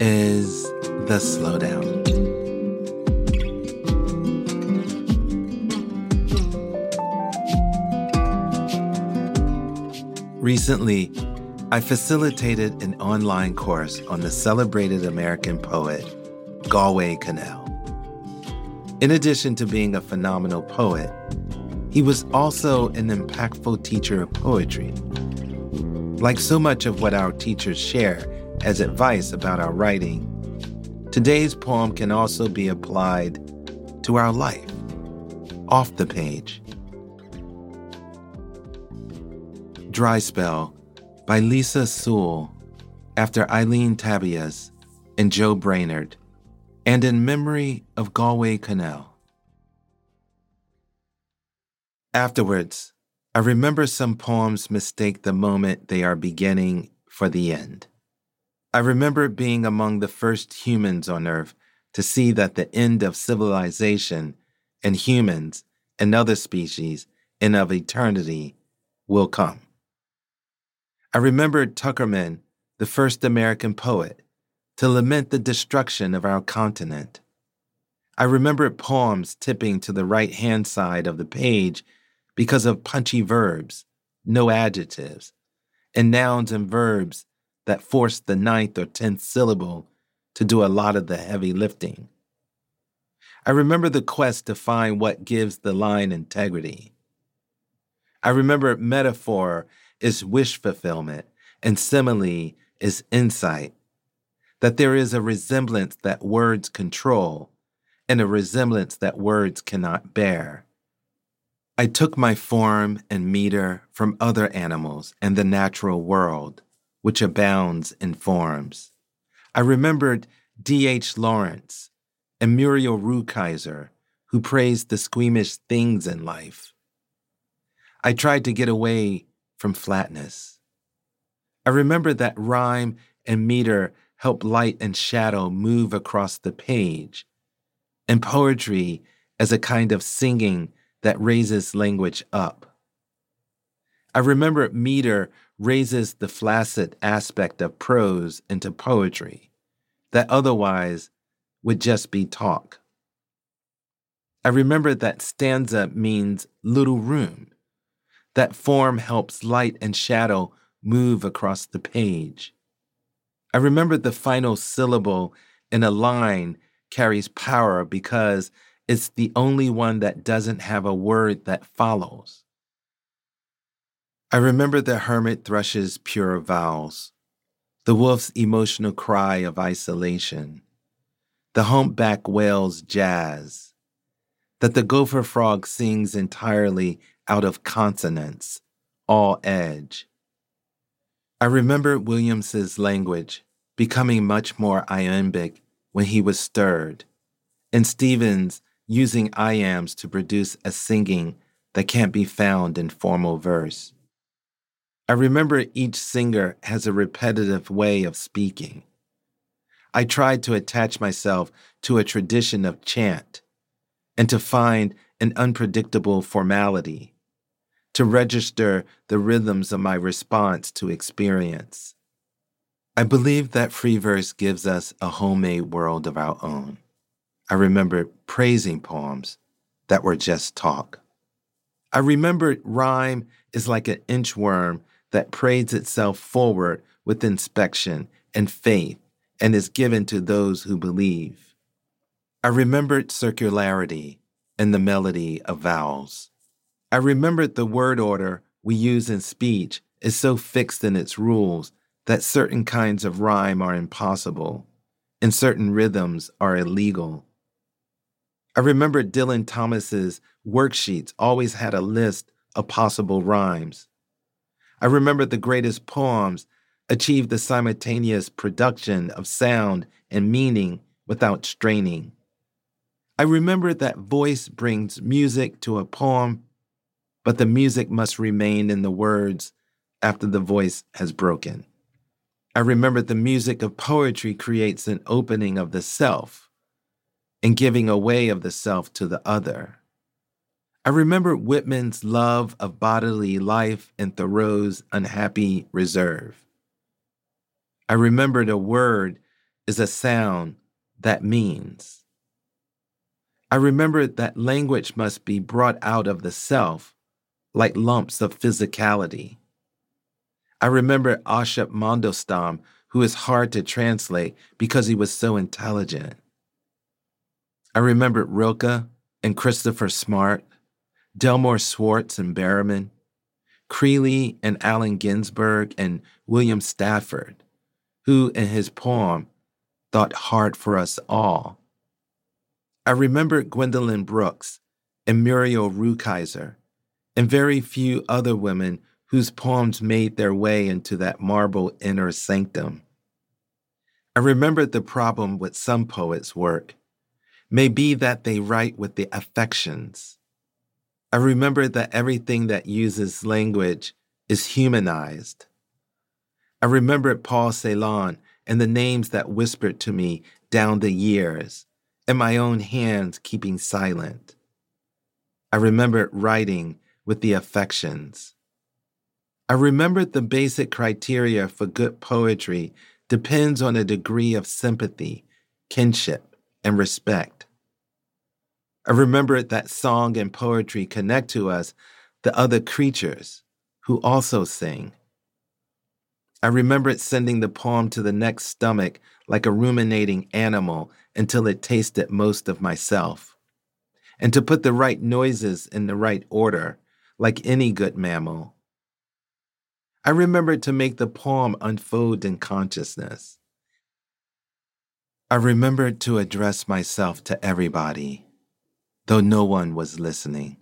is The Slowdown. Recently, I facilitated an online course on the celebrated American poet Galway Kinnell. In addition to being a phenomenal poet, he was also an impactful teacher of poetry. Like so much of what our teachers share as advice about our writing, today's poem can also be applied to our life, off the page. Dry Spell by Lisa Sewell after Eileen Tabios and Joe Brainard, and in memory of Galway Kinnell. Afterwards, I remember some poems mistake the moment they are beginning for the end. I remember being among the first humans on Earth to see that the end of civilization and humans and other species and of eternity will come. I remember Tuckerman, the first American poet, to lament the destruction of our continent. I remember poems tipping to the right hand side of the page because of punchy verbs, no adjectives, and nouns and verbs that force the ninth or tenth syllable to do a lot of the heavy lifting. I remember the quest to find what gives the line integrity. I remember metaphor is wish fulfillment, and simile is insight. That there is a resemblance that words control, and a resemblance that words cannot bear. I took my form and meter from other animals and the natural world, which abounds in forms. I remembered D.H. Lawrence and Muriel Rukeyser, who praised the squeamish things in life. I tried to get away from flatness. I remember that rhyme and meter help light and shadow move across the page, and poetry as a kind of singing that raises language up. I remember meter raises the flaccid aspect of prose into poetry that otherwise would just be talk. I remember that stanza means little room that form helps light and shadow move across the page. I remember the final syllable in a line carries power because it's the only one that doesn't have a word that follows. I remember the hermit thrush's pure vowels, the wolf's emotional cry of isolation, the humpback whale's jazz, that the gopher frog sings entirely out of consonants, all edge. I remember Williams's language becoming much more iambic when he was stirred, and Stevens using iambs to produce a singing that can't be found in formal verse. I remember each singer has a repetitive way of speaking. I tried to attach myself to a tradition of chant and to find an unpredictable formality to register the rhythms of my response to experience. I believe that free verse gives us a homemade world of our own. I remember praising poems that were just talk. I remember rhyme is like an inchworm that prays itself forward with inspection and faith and is given to those who believe. I remembered circularity and the melody of vowels. I remembered the word order we use in speech is so fixed in its rules that certain kinds of rhyme are impossible and certain rhythms are illegal. I remember Dylan Thomas's worksheets always had a list of possible rhymes. I remember the greatest poems achieve the simultaneous production of sound and meaning without straining. I remember that voice brings music to a poem, but the music must remain in the words after the voice has broken. I remember the music of poetry creates an opening of the self and giving away of the self to the other. I remember Whitman's love of bodily life and Thoreau's unhappy reserve. I remembered a word is a sound that means. I remembered that language must be brought out of the self like lumps of physicality. I remember Osip Mandelstam, who is hard to translate because he was so intelligent. I remembered Rilke and Christopher Smart, Delmore Schwartz and Berryman, Creeley and Allen Ginsberg and William Stafford, who in his poem thought hard for us all. I remember Gwendolyn Brooks and Muriel Rukeyser and very few other women whose poems made their way into that marble inner sanctum. I remembered the problem with some poets' work may be that they write with the affections. I remember that everything that uses language is humanized. I remembered Paul Celan and the names that whispered to me down the years, and my own hands keeping silent. I remembered writing with the affections. I remembered the basic criteria for good poetry depends on a degree of sympathy, kinship, and respect. I remember that song and poetry connect to us, the other creatures who also sing. I remembered sending the poem to the next stomach like a ruminating animal until it tasted most of myself, and to put the right noises in the right order, like any good mammal I remembered to make the poem unfold in consciousness. I remembered to address myself to everybody, though no one was listening.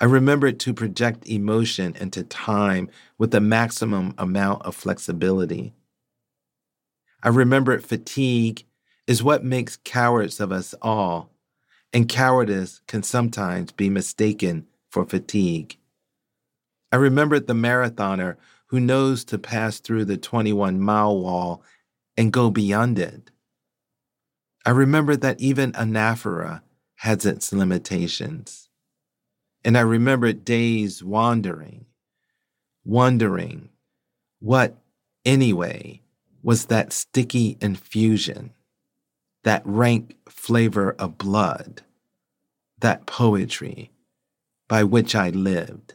I remembered to project emotion into time with the maximum amount of flexibility. I remembered fatigue is what makes cowards of us all, and cowardice can sometimes be mistaken for fatigue. I remembered the marathoner who knows to pass through the 21 mile wall and go beyond it. I remembered that even anaphora has its limitations. And I remembered days wandering, wondering what, anyway, was that sticky infusion, that rank flavor of blood, that poetry by which I lived.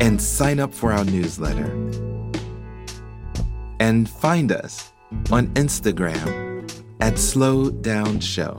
and sign up for our newsletter. And find us on Instagram at Slow Down Show.